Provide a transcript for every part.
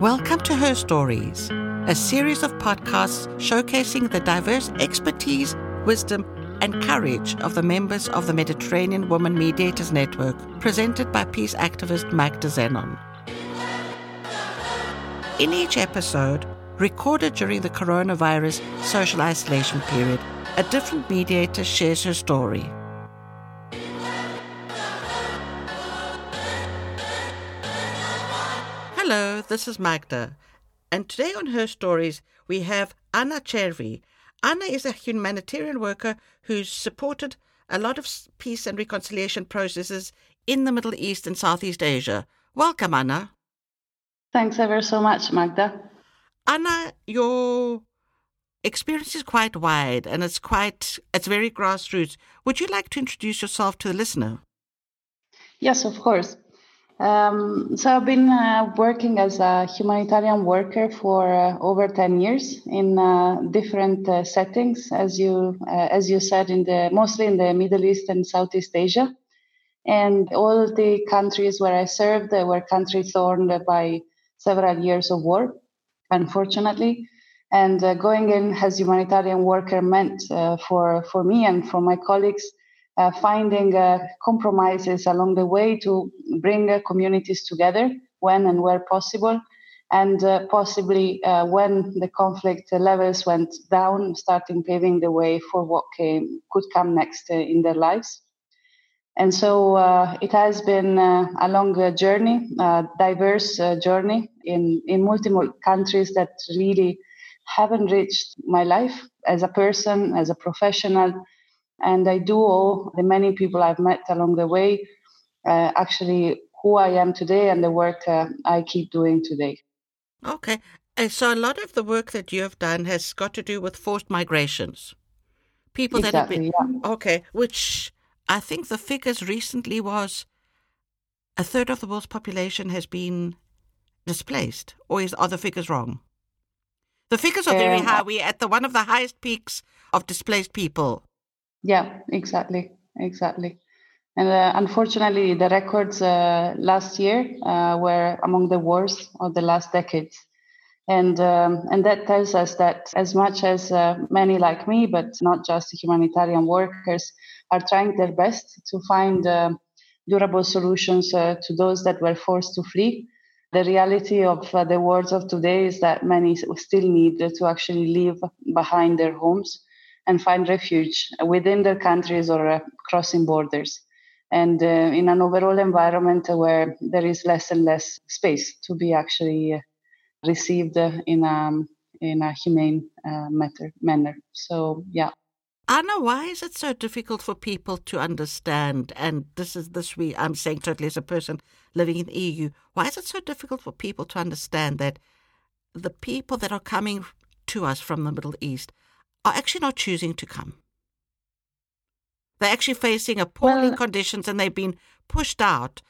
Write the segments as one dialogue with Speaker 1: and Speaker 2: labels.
Speaker 1: Welcome to Her Stories, a series of podcasts showcasing the diverse expertise, wisdom, and courage of the members of the Mediterranean Women Mediators Network, presented by peace activist Magda Zenon. In each episode, recorded during the coronavirus social isolation period, a different mediator shares her story. Hello, this is Magda, and today on Her Stories we have Anna Chervi. Anna is a humanitarian worker who's supported a lot of peace and reconciliation processes in the Middle East and Southeast Asia. Welcome, Anna.
Speaker 2: Thanks ever so much, Magda.
Speaker 1: Anna, your experience is quite wide and it's quite it's very grassroots. Would you like to introduce yourself to the listener?
Speaker 2: Yes, of course. Um, so I've been uh, working as a humanitarian worker for uh, over 10 years in uh, different uh, settings, as you uh, as you said, in the mostly in the Middle East and Southeast Asia, and all the countries where I served were countries torn by several years of war, unfortunately. And uh, going in as humanitarian worker meant for for me and for my colleagues uh, finding uh, compromises along the way to bring uh, communities together when and where possible. And uh, possibly uh, when the conflict levels went down, starting paving the way for what came, could come next in their lives. And so it has been a long journey, a diverse journey in, in multiple countries that really haven't reached my life as a person, as a professional, and I do owe the many people I've met along the way uh, actually who I am today and the work uh, I keep doing today.
Speaker 1: Okay. Uh, so a lot of the work that you have done has got to do with forced migrations. People
Speaker 2: exactly,
Speaker 1: that
Speaker 2: have been.
Speaker 1: Yeah. Okay. Which I think the figures recently was a third of the world's population has been displaced. Or is, are the figures wrong? The figures are very um, high. We're at the one of the highest peaks of displaced people
Speaker 2: yeah, exactly, exactly. And uh, unfortunately, the records uh, last year uh, were among the worst of the last decades. And, um, and that tells us that as much as uh, many like me, but not just humanitarian workers, are trying their best to find uh, durable solutions uh, to those that were forced to flee, the reality of the world of today is that many still need to actually leave behind their homes and find refuge within their countries or uh, crossing borders. And uh, in an overall environment where there is less and less space to be actually uh, received in a, in a humane matter, manner. So, yeah.
Speaker 1: Anna, why is it so difficult for people to understand? And this is this we I'm saying totally as a person living in the EU. Why is it so difficult for people to understand that the people that are coming to us from the Middle East are actually not choosing to come. They're actually facing appalling well, conditions and they've been pushed out.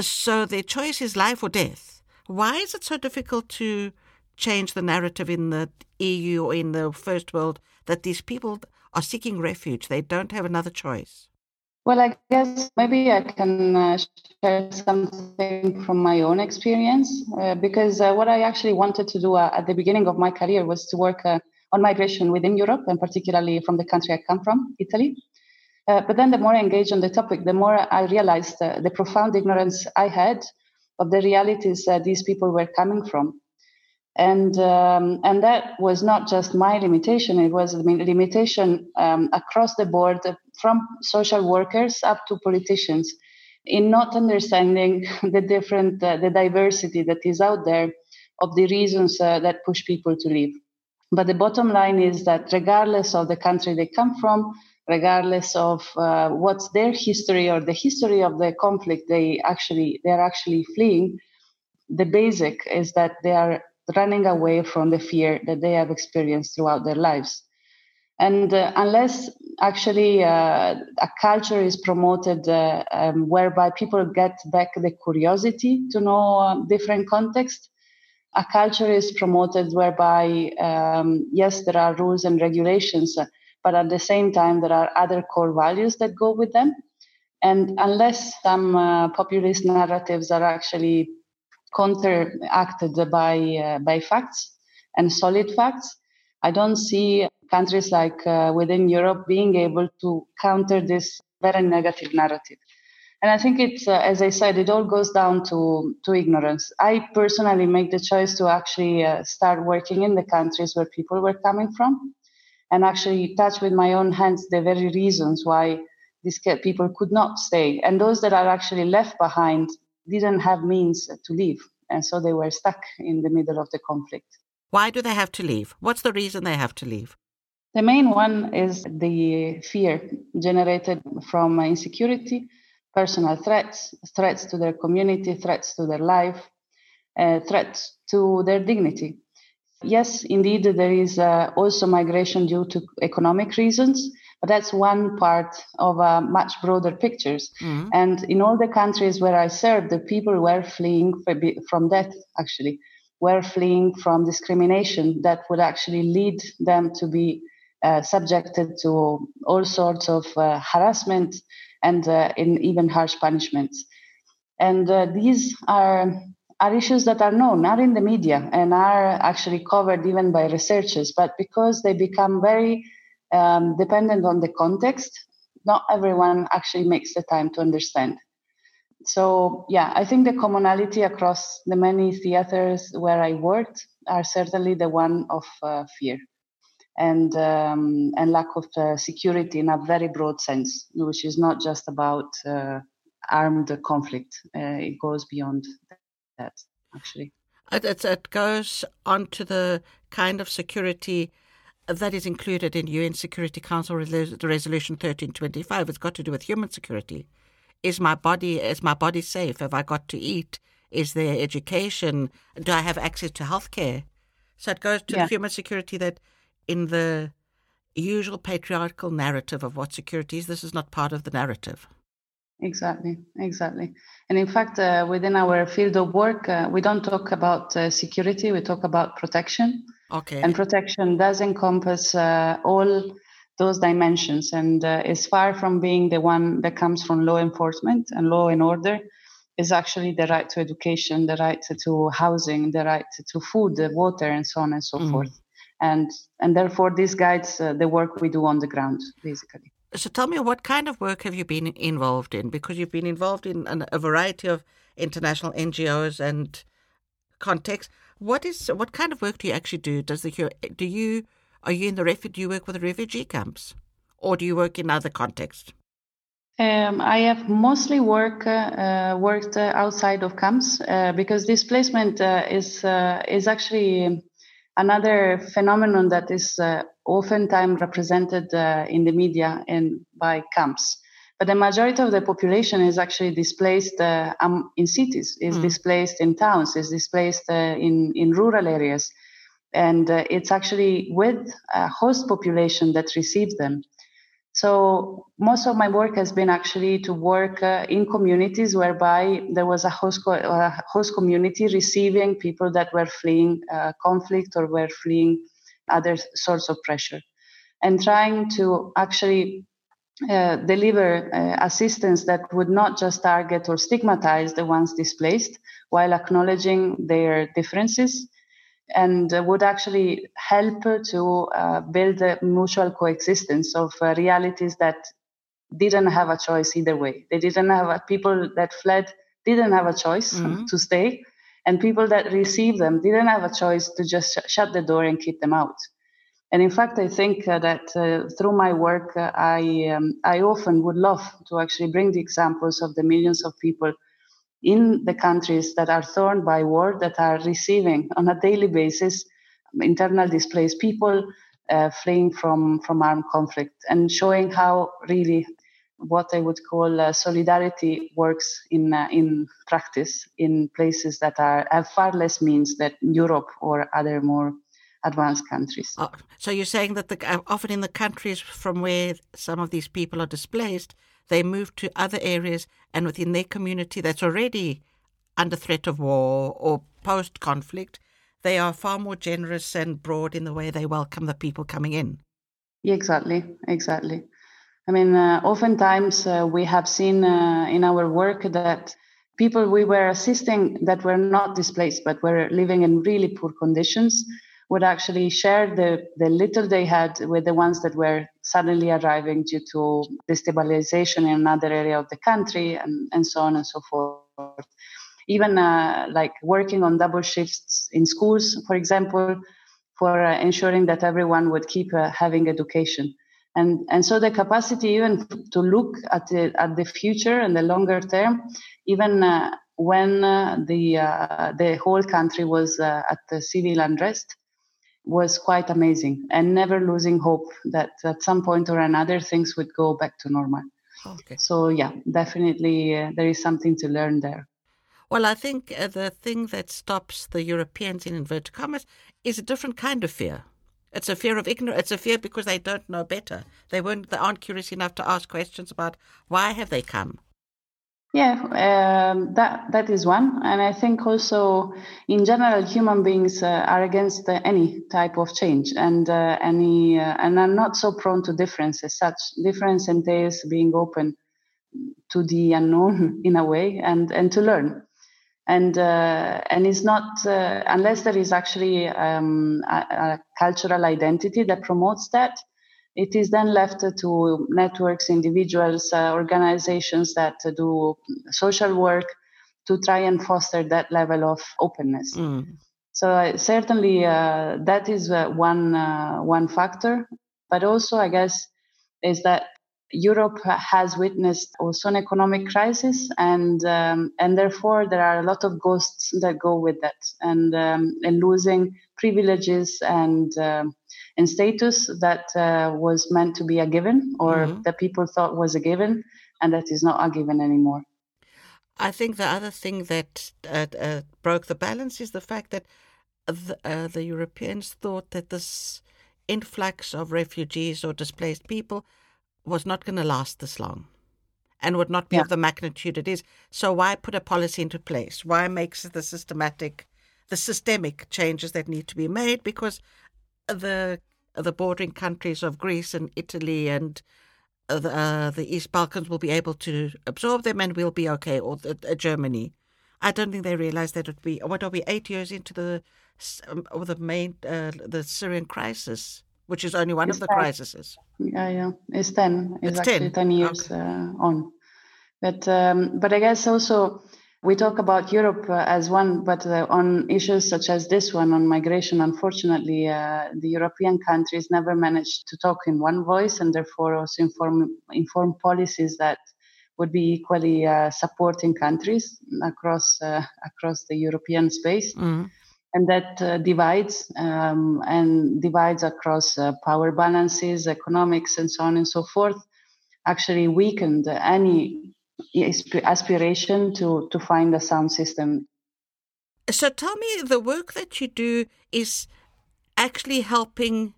Speaker 1: So their choice is life or death. Why is it so difficult to change the narrative in the EU or in the first world that these people are seeking refuge? They don't have another choice.
Speaker 2: Well, I guess maybe I can uh, share something from my own experience uh, because uh, what I actually wanted to do uh, at the beginning of my career was to work uh, on migration within Europe, and particularly from the country I come from, Italy. Uh, but then the more I engaged on the topic, the more I realized uh, the profound ignorance I had of the realities uh, these people were coming from. And, um, and that was not just my limitation, it was a limitation um, across the board from social workers up to politicians in not understanding the different, uh, the diversity that is out there of the reasons uh, that push people to leave. But the bottom line is that regardless of the country they come from, regardless of uh, what's their history or the history of the conflict they actually they are actually fleeing, the basic is that they are running away from the fear that they have experienced throughout their lives. And uh, unless actually uh, a culture is promoted uh, um, whereby people get back the curiosity to know uh, different contexts, a culture is promoted whereby, um, yes, there are rules and regulations, but at the same time, there are other core values that go with them. And unless some uh, populist narratives are actually counteracted by uh, by facts and solid facts. I don't see countries like uh, within Europe being able to counter this very negative narrative. And I think it's, uh, as I said, it all goes down to, to ignorance. I personally make the choice to actually uh, start working in the countries where people were coming from and actually touch with my own hands the very reasons why these people could not stay. And those that are actually left behind didn't have means to leave. And so they were stuck in the middle of the conflict.
Speaker 1: Why do they have to leave? What's the reason they have to leave?
Speaker 2: The main one is the fear generated from insecurity, personal threats, threats to their community, threats to their life, uh, threats to their dignity. Yes, indeed, there is uh, also migration due to economic reasons, but that's one part of a much broader pictures. Mm-hmm. And in all the countries where I served, the people were fleeing from death, actually, were fleeing from discrimination that would actually lead them to be uh, subjected to all sorts of uh, harassment and uh, in even harsh punishments. And uh, these are are issues that are known, are in the media, and are actually covered even by researchers. But because they become very um, dependent on the context, not everyone actually makes the time to understand. So, yeah, I think the commonality across the many theaters where I worked are certainly the one of uh, fear and um, and lack of uh, security in a very broad sense, which is not just about uh, armed conflict. Uh, it goes beyond that, actually.
Speaker 1: It, it goes on to the kind of security that is included in UN Security Council Resolution 1325. It's got to do with human security. Is my body is my body safe? Have I got to eat? Is there education? Do I have access to healthcare? So it goes to yeah. the human security that in the usual patriarchal narrative of what security is, this is not part of the narrative.
Speaker 2: Exactly, exactly. And in fact, uh, within our field of work, uh, we don't talk about uh, security, we talk about protection.
Speaker 1: Okay.
Speaker 2: And protection does encompass uh, all those dimensions and uh, is far from being the one that comes from law enforcement and law and order is actually the right to education, the right to housing, the right to food, water, and so on and so mm. forth and and therefore this guides uh, the work we do on the ground basically.
Speaker 1: So tell me what kind of work have you been involved in? Because you've been involved in an, a variety of international ngos and contexts. What is what kind of work do you actually do? Does the do you are you in the refugee do you work with the refugee camps? Or do you work in other contexts?
Speaker 2: Um, I have mostly work uh, worked uh, outside of camps uh, because displacement uh, is uh, is actually Another phenomenon that is uh, oftentimes represented uh, in the media and by camps. But the majority of the population is actually displaced uh, um, in cities, is mm. displaced in towns, is displaced uh, in, in rural areas. And uh, it's actually with a host population that receives them. So most of my work has been actually to work uh, in communities whereby there was a host, co- uh, host community receiving people that were fleeing uh, conflict or were fleeing other sorts of pressure, and trying to actually uh, deliver uh, assistance that would not just target or stigmatize the ones displaced while acknowledging their differences and would actually help to uh, build a mutual coexistence of uh, realities that didn't have a choice either way. They didn't have a, people that fled didn't have a choice mm-hmm. to stay, and people that received them didn't have a choice to just sh- shut the door and keep them out. And in fact, I think uh, that uh, through my work, uh, I um, I often would love to actually bring the examples of the millions of people in the countries that are torn by war, that are receiving on a daily basis internal displaced people uh, fleeing from, from armed conflict and showing how really what I would call uh, solidarity works in uh, in practice in places that are have far less means than Europe or other more advanced countries.
Speaker 1: Oh, so you're saying that the, uh, often in the countries from where some of these people are displaced, they move to other areas and within their community that's already under threat of war or post conflict, they are far more generous and broad in the way they welcome the people coming in.
Speaker 2: Exactly, exactly. I mean, uh, oftentimes uh, we have seen uh, in our work that people we were assisting that were not displaced but were living in really poor conditions would actually share the, the little they had with the ones that were suddenly arriving due to destabilization in another area of the country and, and so on and so forth. Even uh, like working on double shifts in schools, for example, for uh, ensuring that everyone would keep uh, having education. And, and so the capacity even to look at the, at the future and the longer term, even uh, when uh, the, uh, the whole country was at the civil unrest, was quite amazing and never losing hope that at some point or another things would go back to normal. Okay. So, yeah, definitely uh, there is something to learn there.
Speaker 1: Well, I think uh, the thing that stops the Europeans in inverted commas is a different kind of fear. It's a fear of ignorance. It's a fear because they don't know better. They weren't. They aren't curious enough to ask questions about why have they come.
Speaker 2: Yeah, um, that that is one, and I think also in general, human beings uh, are against uh, any type of change, and uh, any uh, and are not so prone to difference as such. Difference entails being open to the unknown in a way, and and to learn, and uh, and it's not uh, unless there is actually um, a, a cultural identity that promotes that it is then left to networks, individuals, uh, organizations that do social work to try and foster that level of openness. Mm. So uh, certainly uh, that is uh, one uh, one factor, but also I guess is that Europe has witnessed also an economic crisis, and um, and therefore there are a lot of ghosts that go with that, and um, and losing privileges and um, and status that uh, was meant to be a given or mm-hmm. that people thought was a given and that is not a given anymore.
Speaker 1: I think the other thing that uh, uh, broke the balance is the fact that the, uh, the, Europeans thought that this influx of refugees or displaced people was not going to last this long and would not be yeah. of the magnitude it is. So why put a policy into place? Why make the systematic, the systemic changes that need to be made? Because the the bordering countries of Greece and Italy and uh, the, uh, the East Balkans will be able to absorb them and we'll be okay, or the, uh, Germany. I don't think they realize that it would be, what are we, eight years into the um, the main, uh, the Syrian crisis, which is only one it's of the 10. crises.
Speaker 2: Yeah, yeah. It's 10. It's, it's actually 10, 10 years okay. Uh, on. But, um, but I guess also we talk about Europe uh, as one, but uh, on issues such as this one on migration, unfortunately, uh, the European countries never managed to talk in one voice and therefore also inform, inform policies that would be equally uh, supporting countries across uh, across the European space. Mm. And that uh, divides um, and divides across power balances, economics, and so on and so forth. Actually, weakened any aspiration to to find a sound system.
Speaker 1: So tell me, the work that you do is actually helping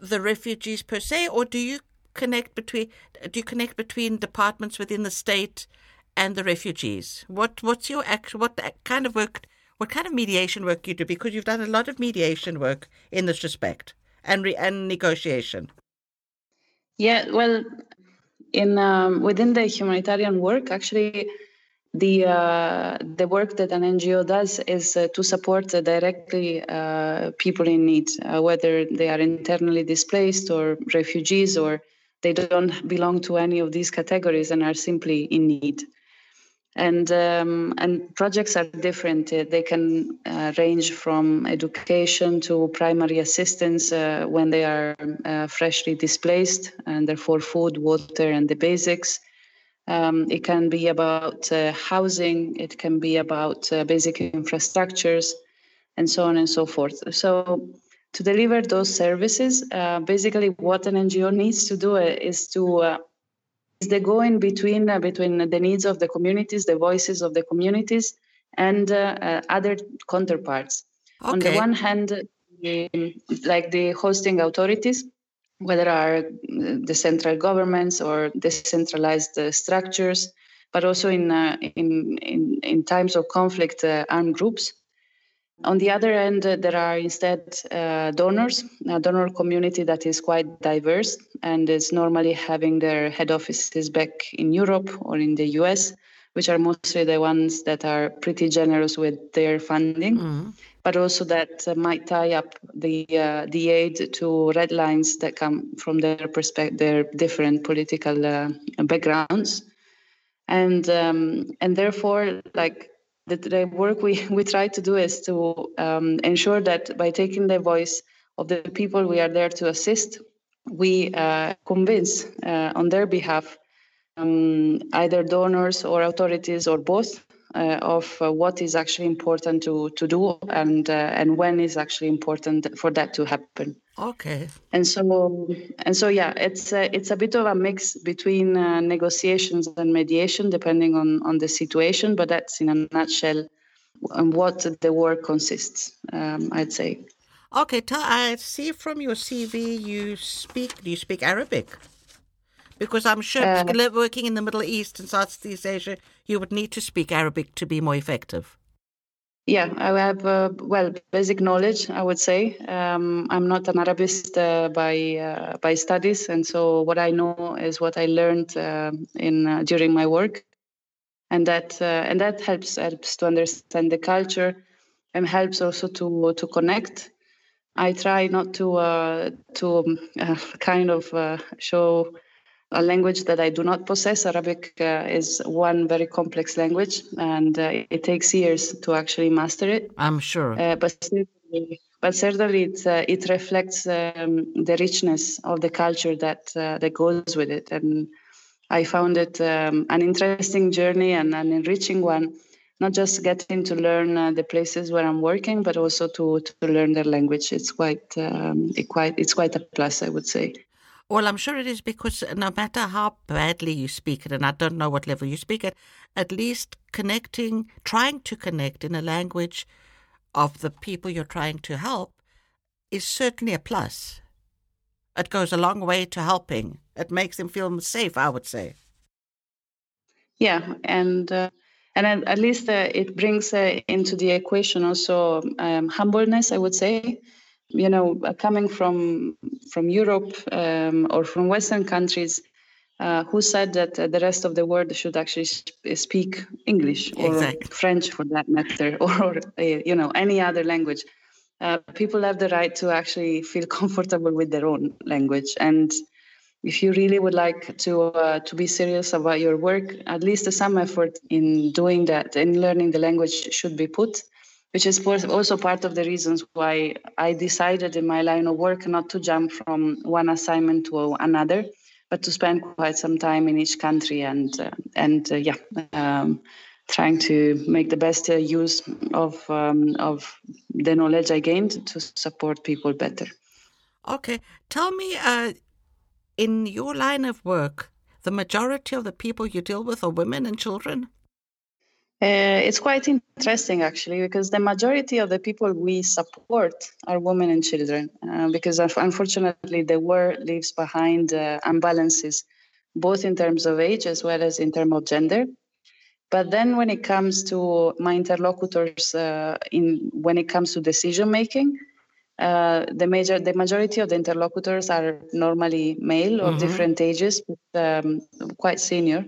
Speaker 1: the refugees per se, or do you connect between do you connect between departments within the state and the refugees? What what's your actual what kind of work? What kind of mediation work you do? Because you've done a lot of mediation work in this respect and re, and negotiation.
Speaker 2: Yeah, well, in um, within the humanitarian work, actually, the uh, the work that an NGO does is uh, to support uh, directly people in need, uh, whether they are internally displaced or refugees or they don't belong to any of these categories and are simply in need and um, and projects are different. Uh, they can uh, range from education to primary assistance uh, when they are uh, freshly displaced, and therefore food, water, and the basics. Um, it can be about uh, housing. It can be about uh, basic infrastructures, and so on and so forth. So. To deliver those services, basically, what an NGO needs to do is to is the going between uh, between the needs of the communities, the voices of the communities, and uh, uh, other counterparts. Okay. On the one hand, the, like the hosting authorities, whether are the central governments or decentralized uh, structures, but also in, uh, in, in, in times of conflict, uh, armed groups on the other end, uh, there are instead uh, donors, a donor community that is quite diverse and is normally having their head offices back in Europe or in the US, which are mostly the ones that are pretty generous with their funding, mm-hmm. but also that uh, might tie up the uh, the aid to red lines that come from their perspective, their different political uh, backgrounds, and um, and therefore, like the, the, work we we try to do is to um, ensure that by taking the voice of the people we are there to assist, we uh, convince uh, on their behalf um, either donors or authorities or both uh, of uh, what is actually important to, to do and uh, and when is actually important for that to happen.
Speaker 1: Okay.
Speaker 2: And so and so yeah, it's a, it's a bit of a mix between uh, negotiations and mediation depending on on the situation, but that's in a nutshell what the work consists. Um, I'd say.
Speaker 1: Okay, I see from your CV you speak. Do you speak Arabic? Because I'm sure uh, working in the Middle East and Southeast Asia, you would need to speak Arabic to be more effective.
Speaker 2: Yeah, I have uh, well basic knowledge. I would say um, I'm not an Arabist uh, by uh, by studies, and so what I know is what I learned uh, in uh, during my work, and that and that helps helps to understand the culture, and helps also to to connect. I try not to to kind of show a language that I do not possess. Arabic uh, is one very complex language, and uh, it takes years to actually master it.
Speaker 1: I'm sure.
Speaker 2: Uh, but certainly, but certainly it, uh, it reflects um, the richness of the culture that uh, that goes with it, and I found it um, an interesting journey and an enriching one. Not just getting to learn uh, the places where I'm working, but also to, to learn their language. It's quite, um, it quite, it's quite a plus, I would say.
Speaker 1: Well, I'm sure it is because no matter how badly you speak it, and I don't know what level you speak it, at least connecting, trying to connect in a language of the people you're trying to help is certainly a plus. It goes a long way to helping. It makes them feel safe, I would say.
Speaker 2: Yeah, and uh, and at, least uh, it brings uh, into the equation also um, humbleness, I would say, you know, uh, coming from from Europe um, or from Western countries, uh, who said that uh, the rest of the world should actually speak English or exactly. French, for that matter, or, or uh, you know any other language. Uh, people have the right to actually feel comfortable with their own language, and if you really would like to uh, to be serious about your work, at least some effort in doing that and learning the language should be put which is also part of the reasons why I decided in my line of work not to jump from one assignment to another, but to spend quite some time in each country and uh, and uh, yeah, um, trying to make the best uh, use of um, of the knowledge I gained to support people better.
Speaker 1: Okay, tell me, uh, in your line of work, the majority of the people you deal with are women and children.
Speaker 2: Uh, it's quite interesting actually because the majority of the people we support are women and children uh, because unfortunately the war leaves behind uh, imbalances both in terms of age as well as in terms of gender but then when it comes to my interlocutors uh, in when it comes to decision making uh, the major the majority of the interlocutors are normally male of mm-hmm. different ages but um, quite senior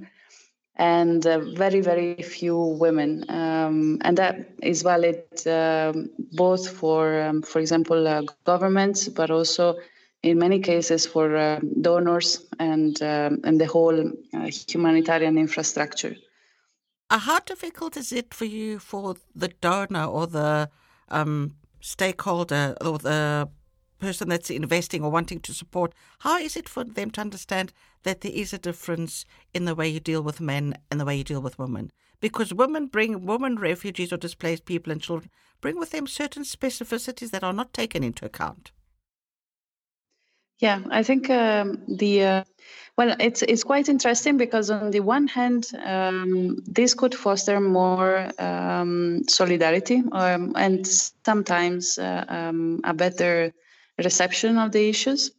Speaker 2: and uh, very, very few women. Um, and that is valid um, both for, um, for example, uh, governments, but also in many cases for uh, donors and, um, and the whole uh, humanitarian infrastructure.
Speaker 1: Uh, how difficult is it for you for the donor or the um, stakeholder or the person that's investing or wanting to support, how is it for them to understand that there is a difference in the way you deal with men and the way you deal with women? Because women bring women refugees or displaced people and children bring with them certain specificities that are not taken into account.
Speaker 2: Yeah, I think um, the uh, well, it's it's quite interesting because on the one hand, um, this could foster more um, solidarity um, and sometimes uh, um, a better reception of the issues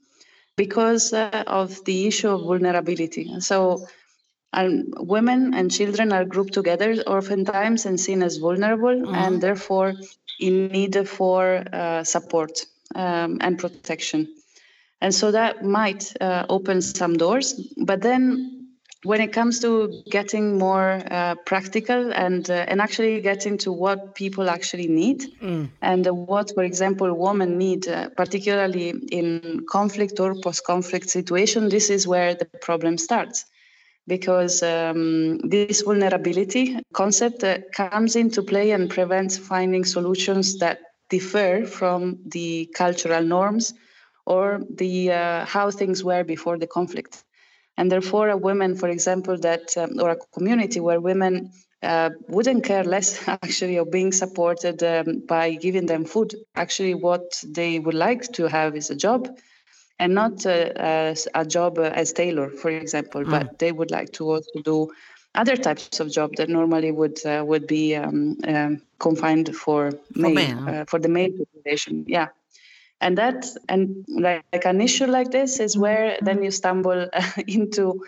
Speaker 2: because uh, of the issue of vulnerability. So, um, women and children are grouped together oftentimes and seen as vulnerable mm-hmm. and therefore in need for uh, support um, and protection. And so that might uh, open some doors. But then when it comes to getting more uh, practical and uh, and actually getting to what people actually need. Mm. and uh, what for example women need uh, particularly in conflict or post-conflict situation this is where the problem starts. Because um, this vulnerability concept uh, comes into play and prevents finding solutions that differ from the cultural norms or the uh, how things were before the conflict and therefore a woman for example that um, or a community where women uh, wouldn't care less actually of being supported um, by giving them food actually what they would like to have is a job and not uh, a job as tailor for example mm. but they would like to also do other types of job that normally would uh, would be um, um confined for, for male, uh, for the male population. Yeah and that and like, like, an issue like this is where then you stumble into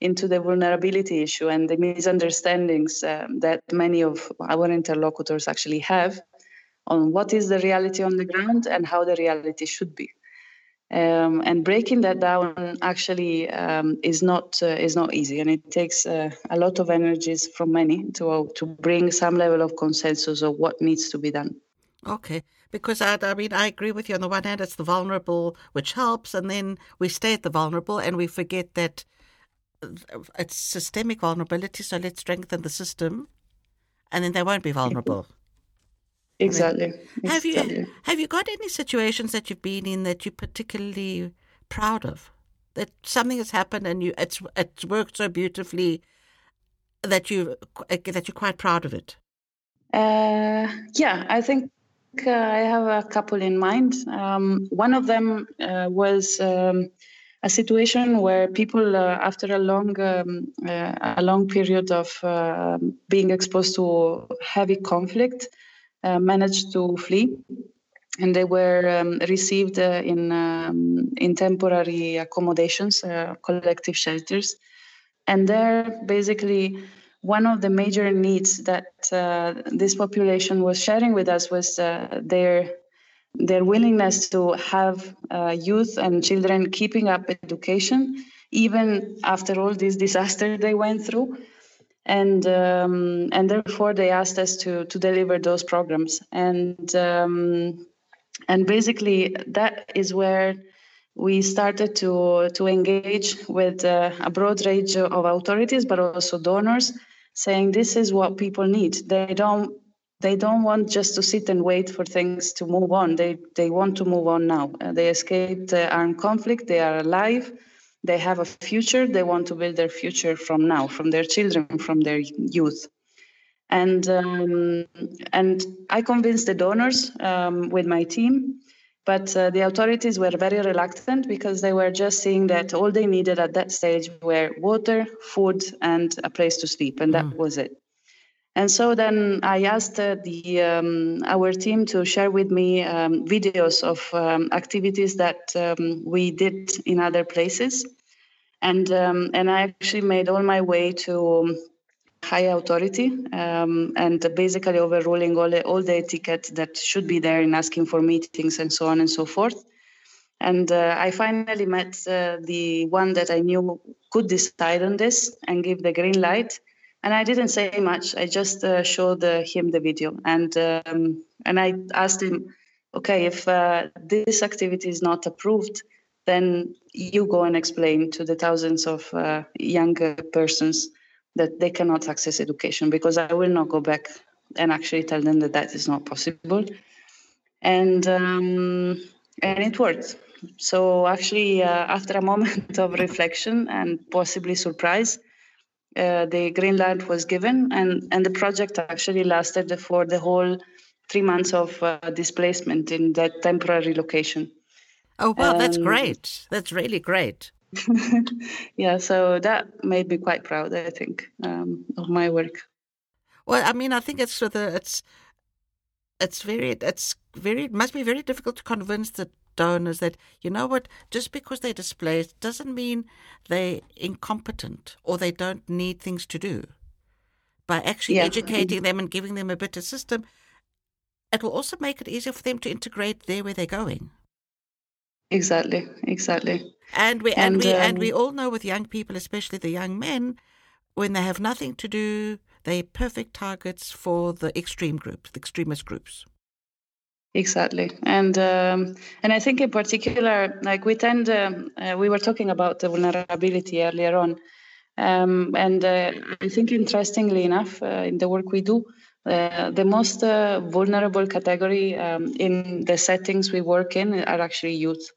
Speaker 2: into the vulnerability issue and the misunderstandings um, that many of our interlocutors actually have on what is the reality on the ground and how the reality should be. Um, and breaking that down actually um, is not uh, is not easy. And it takes uh, a lot of energies from many to uh, to bring some level of consensus of what needs to be done.
Speaker 1: Okay because I, I mean, I agree with you. On the one hand, it's the vulnerable which helps, and then we stay at the vulnerable and we forget that uh, it's systemic vulnerability. So let's strengthen the system, and then they won't be mm-hmm. vulnerable.
Speaker 2: Exactly. I
Speaker 1: mean, have exactly. you have you got any situations that you've been in that you're particularly proud of? That something has happened and you it's it's worked so beautifully that you uh, that you're quite proud of it.
Speaker 2: Uh, yeah, I think uh, I have a couple in mind. Um, one of them uh, was um, a situation where people, uh, after a long, um, uh, a long period of uh, being exposed to heavy conflict, uh, managed to flee, and they were um, received in um, in temporary accommodations, collective shelters, and there basically one of the major needs that uh, this population was sharing with us was uh, their their willingness to have uh, youth and children keeping up education even after all this disaster they went through. And um, and therefore they asked us to to deliver those programs. And um, and basically that is where we started to to engage with uh, a broad range of authorities but also donors saying this is what people need. They don't they don't want just to sit and wait for things to move on. They they want to move on now. Uh, they escaped uh, armed conflict. They are alive. They have a future. They want to build their future from now, from their children, from their youth. And um, and I convinced the donors um, with my team but uh, the authorities were very reluctant because they were just seeing that all they needed at that stage were water, food, and a place to sleep, and that mm. was it. And so then I asked uh, the um, our team to share with me um, videos of um, activities that um, we did in other places, and um, and I actually made all my way to high authority um, and basically overruling all the, all the etiquette that should be there in asking for meetings and so on and so forth. And uh, I finally met uh, the one that I knew could decide on this and give the green light. And I didn't say much. I just uh, showed uh, him the video, and um, and I asked him, okay, if uh, this activity is not approved, then you go and explain to the thousands of uh, young persons that they cannot access education because I will not go back and actually tell them that that is not possible. And um, and it worked. So actually, uh, after a moment of reflection and possibly surprise, uh, the green light was given, and and the project actually lasted for the whole three months of uh, displacement in that temporary location.
Speaker 1: Oh well, um, that's great. That's really great.
Speaker 2: yeah, so that made me quite proud. I think um, of my work.
Speaker 1: Well, I mean, I think it's sort of it's it's very it's very it must be very difficult to convince the donors that you know what just because they're displaced doesn't mean they're incompetent or they don't need things to do by actually yeah. educating them and giving them a better system it will also make it easier for them to integrate there where they're going
Speaker 2: exactly exactly
Speaker 1: And we and, and we um, and we all know with young people, especially the young men, when they have nothing to do, they're perfect targets for the extreme groups, the extremist groups.
Speaker 2: Exactly, and um, and I think in particular, like we tend, um, uh, we were talking about the vulnerability earlier on, um, and uh, I think interestingly enough, uh, in the work we do, uh, the most uh, vulnerable category um, in the settings we work in are actually youth.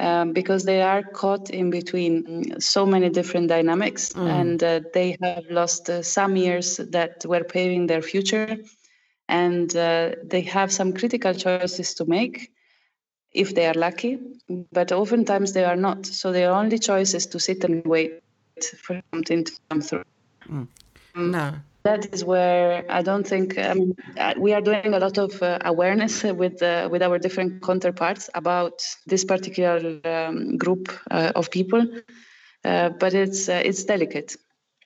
Speaker 2: Um, because they are caught in between so many different dynamics mm. and uh, they have lost some years that were paving their future and uh, they have some critical choices to make if they are lucky but oftentimes they are not so their only choice is to sit and wait for something to come through
Speaker 1: mm. no
Speaker 2: that is where I don't think um, we are doing a lot of uh, awareness with uh, with our different counterparts about this particular um, group uh, of people, uh, but it's uh, it's delicate,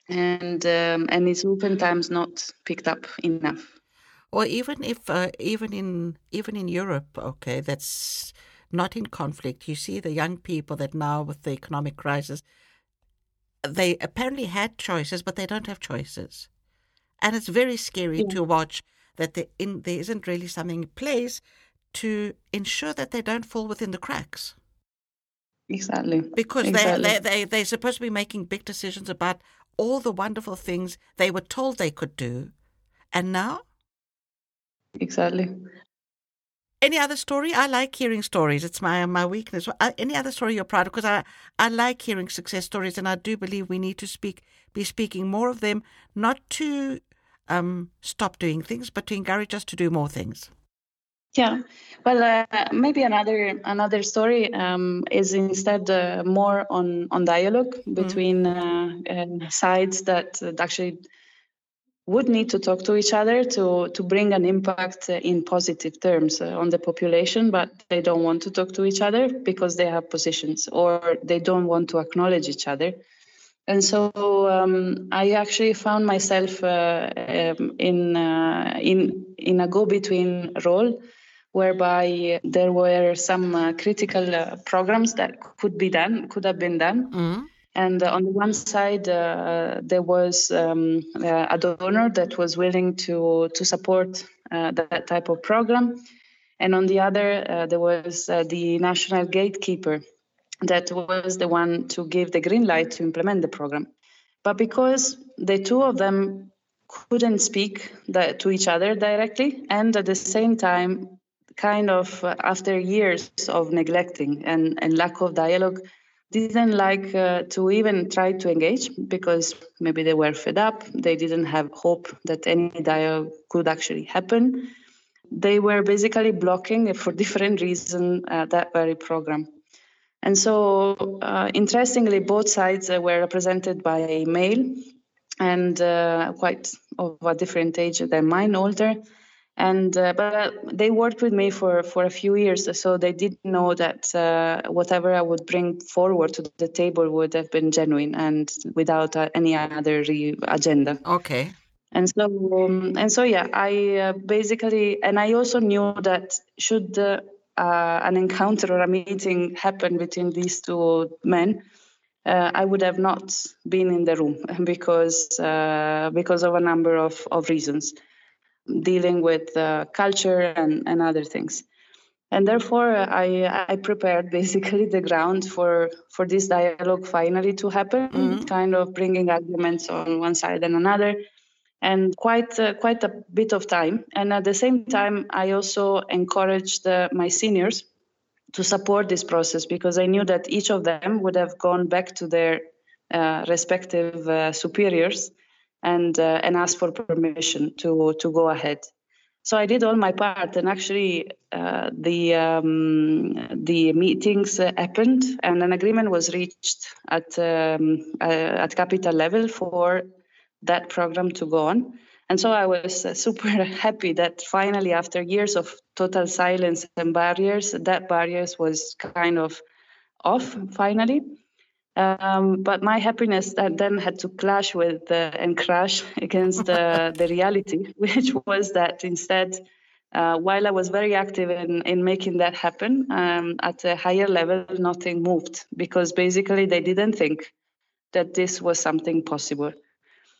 Speaker 2: and um, and it's oftentimes not picked up enough.
Speaker 1: Or even if uh, even in even in Europe, okay, that's not in conflict. You see the young people that now with the economic crisis, they apparently had choices, but they don't have choices, and it's very scary yeah. to watch that there, in, there isn't really something in place to ensure that they don't fall within the cracks.
Speaker 2: Exactly.
Speaker 1: Because
Speaker 2: exactly.
Speaker 1: They, they, they, they're supposed to be making big decisions about all the wonderful things they were told they could do. And now
Speaker 2: exactly.
Speaker 1: Any other story? I like hearing stories. It's my my weakness. Uh, any other story you're proud of? Because I, I like hearing success stories, and I do believe we need to speak be speaking more of them, not to um, stop doing things, but to encourage us to do more things.
Speaker 2: Yeah, well, uh, maybe another another story um, is instead uh, more on on dialogue mm. between mm. uh, sides that actually would need to talk to each other to, to bring an impact in positive terms uh, on the population, but they don't want to talk to each other because they have positions or they don't want to acknowledge each other. And so um, I actually found myself uh, um, in, uh, in, in a go between role whereby there were some uh, critical uh, programs that could be done, could have been done. Mm-hmm. And on the one side, uh, there was um, uh, a donor that was willing to to support uh, that type of program, and on the other, uh, there was uh, the national gatekeeper that was the one to give the green light to implement the program. But because the two of them couldn't speak to each other directly, and at the same time, kind of uh, after years of neglecting and, and lack of dialogue, didn't like uh, to even try to engage because maybe they were fed up. They didn't have hope that any dialogue could actually happen. They were basically blocking for different reasons uh, that very program. And so, uh, interestingly, both sides uh, were represented by a male and uh, quite of a different age than mine, older. And uh, but they worked with me for for a few years so they did know that uh, whatever i would bring forward to the table would have been genuine and without uh, any other re- agenda.
Speaker 1: Okay.
Speaker 2: And so um, and so yeah i uh, basically and i also knew that should uh, an encounter or a meeting happened between these two men uh, I would have not been in the room because because of a number of, of reasons dealing with uh, culture and, and other things. And therefore, I, I prepared basically the ground for, for this dialogue finally to happen, mm-hmm. kind of bringing arguments on one side and another, and quite uh, quite a bit of time. And at the same time, I also encouraged uh, my seniors to support this process because I knew that each of them would have gone back to their uh, respective uh, superiors and uh, and ask for permission to to go ahead. So I did all my part, and actually uh, the um, the meetings happened, and an agreement was reached at um, at capital level for that program to go on. And so I was uh, super happy that finally, after years of total silence and barriers, that barriers was kind of off finally. Um, but my happiness that then had to clash with uh, and crash against the, the reality, which was that instead uh, while I was very active in, in making that happen, um, at a higher level, nothing moved because basically they didn't think that this was something possible.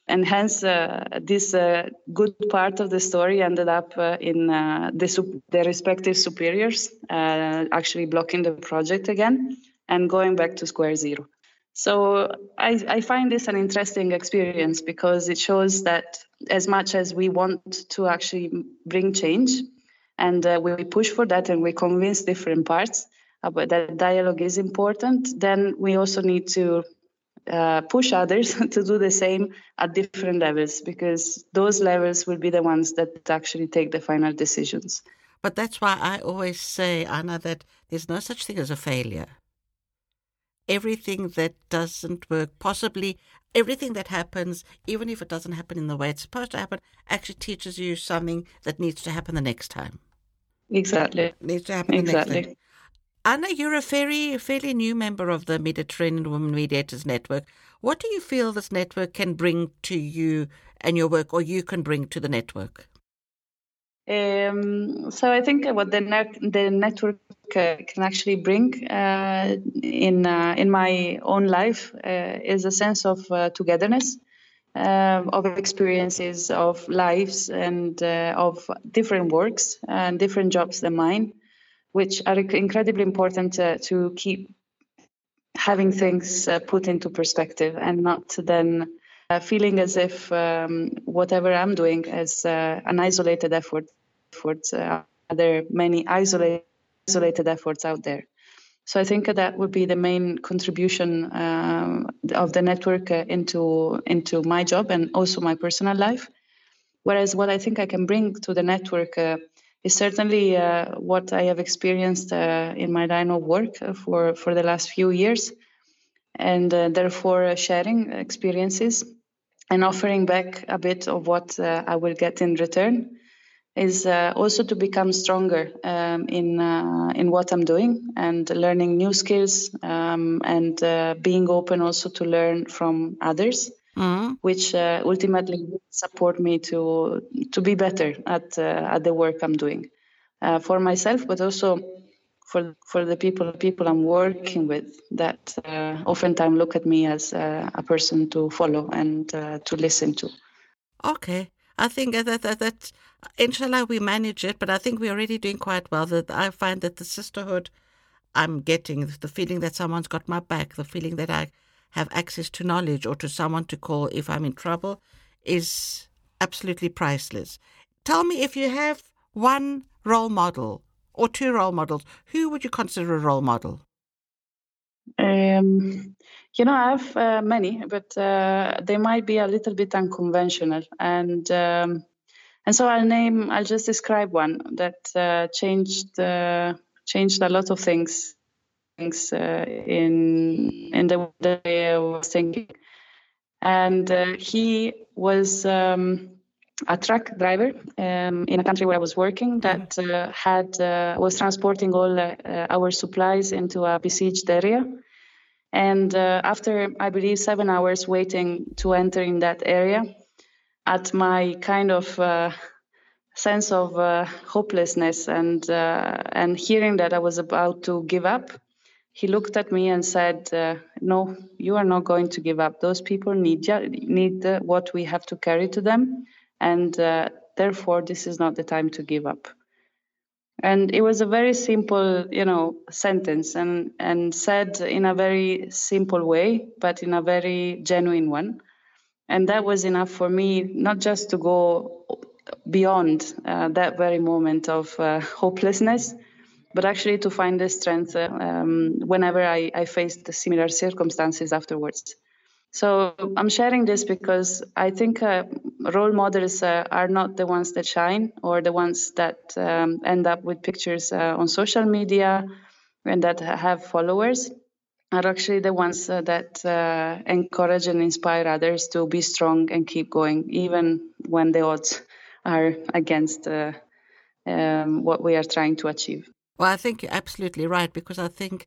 Speaker 2: And hence, uh, this uh, good part of the story ended up uh, in the, the, respective superiors actually blocking the project again and going back to square zero. So I, I, find this an interesting experience because it shows that as much as we want to actually bring change and uh, we push for that and we convince different parts about that dialogue is important, then we also need to uh, push others to do the same at different levels because those levels will be the ones that actually take the final decisions.
Speaker 1: But that's why I always say, Anna, that there's no such thing as a failure everything that doesn't work, possibly everything that happens, even if it doesn't happen in the way it's supposed to happen, actually teaches you something that needs to happen the next time.
Speaker 2: Exactly.
Speaker 1: Needs to happen exactly. Anna, you're a very fairly new member of the Mediterranean Women Mediators Network. What do you feel this network can bring to you and your work, or you can bring to the network?
Speaker 2: Um, so I think what the, ne- the network uh, can actually bring uh, in uh, in my own life uh, is a sense of uh, togetherness, um, of experiences, of lives, and uh, of different works and different jobs than mine, which are incredibly important to keep having things put into perspective and not then uh, feeling as if um, whatever I'm doing is uh, an isolated effort. Efforts, uh, there are many isolated, isolated efforts out there. So I think that would be the main contribution um, of the network uh, into into my job and also my personal life. Whereas what I think I can bring to the network uh, is certainly uh, what I have experienced uh, in my line of work for for the last few years, and therefore sharing experiences and offering back a bit of what uh, I will get in return is uh, also to become stronger um, in uh, in what I'm doing and learning new skills um, and uh, being open also to learn from others, mm-hmm. which uh, ultimately support me to to be better at uh, at the work I'm doing for myself, but also for for the people people I'm working with that uh, oftentimes look at me as uh, a person to follow and uh, to listen to.
Speaker 1: Okay, I think that that that inshallah we manage it, but I think we're already doing quite well. That I find that the sisterhood I'm getting, the feeling that someone's got my back, the feeling that I have access to knowledge or to someone to call if I'm in trouble, is absolutely priceless. Tell me if you have one role model or two role models, who would you consider a role model?
Speaker 2: Um, you know, I have uh, many, but uh, they might be a little bit unconventional, and um, and so I'll name, I'll just describe one that uh, changed uh, changed a lot of things things uh, in in the way I was thinking, and uh, he was. Um, a truck driver um, in a country where I was working that uh, had uh, was transporting all uh, our supplies into a besieged area. And uh, after I believe seven hours waiting to enter in that area, at my kind of uh, sense of uh, hopelessness and and hearing that I was about to give up, he looked at me and said, "No, you are not going to give up. Those people need need what we have to carry to them." and uh, therefore this is not the time to give up and it was a very simple you know sentence and and said in a very simple way but in a very genuine one and that was enough for me not just to go beyond uh, that very moment of uh, hopelessness but actually to find the strength uh, um, whenever I, I faced similar circumstances afterwards so I'm sharing this because I think uh, role models uh, are not the ones that shine or the ones that um, end up with pictures uh, on social media and that have followers are actually the ones uh, that uh, encourage and inspire others to be strong and keep going even when the odds are against um, what we are trying to achieve.
Speaker 1: Well, I think you're absolutely right because I think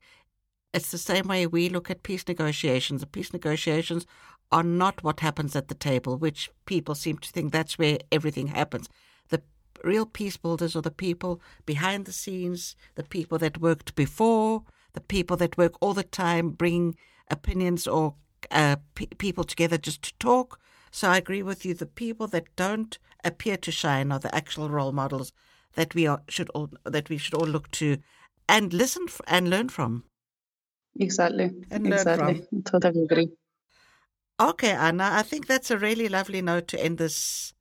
Speaker 1: it's the same way we look at peace negotiations. The peace negotiations are not what happens at the table, which people seem to think that's where everything happens. The real peace builders are the people behind the scenes, the people that worked before, the people that work all the time, bringing opinions or uh, p- people together just to talk. So I agree with you. The people that don't appear to shine are the actual role models that we are, should all that we should all look to and listen f- and learn from.
Speaker 2: Exactly.
Speaker 1: And learn
Speaker 2: exactly. Totally agree.
Speaker 1: Okay, Anna, I think that's a really lovely note to end this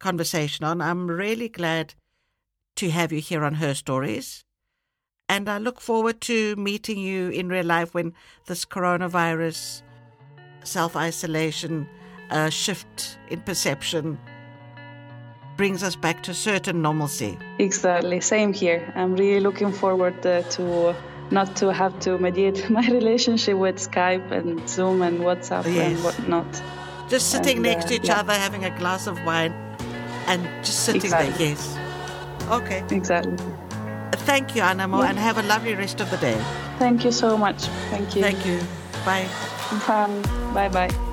Speaker 1: conversation on. I'm really glad to have you here on Her Stories. And I look forward to meeting you in real life when this coronavirus, self isolation, uh, shift in perception brings us back to certain normalcy.
Speaker 2: Exactly. Same here. I'm really looking forward uh, to not to have to mediate my relationship with Skype and Zoom and WhatsApp
Speaker 1: Yes.
Speaker 2: and whatnot.
Speaker 1: Just sitting
Speaker 2: And,
Speaker 1: next
Speaker 2: uh,
Speaker 1: to each
Speaker 2: yeah.
Speaker 1: other, having a glass of wine, and just sitting
Speaker 2: Exactly.
Speaker 1: there. Yes. Okay.
Speaker 2: Exactly.
Speaker 1: Thank you, Anamo, and have a lovely rest of the day.
Speaker 2: Thank you so much. Thank you.
Speaker 1: Thank you. Bye.
Speaker 2: Bye. Bye bye.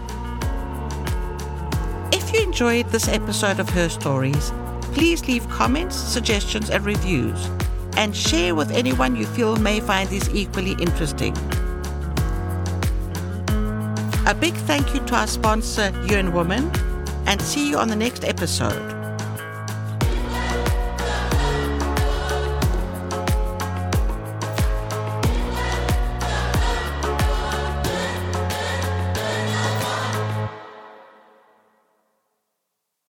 Speaker 1: If you enjoyed this episode of Her Stories, please leave comments, suggestions, and reviews, and share with anyone you feel may find these equally interesting. A big thank you to our sponsor, UN Women, and see you on the next episode.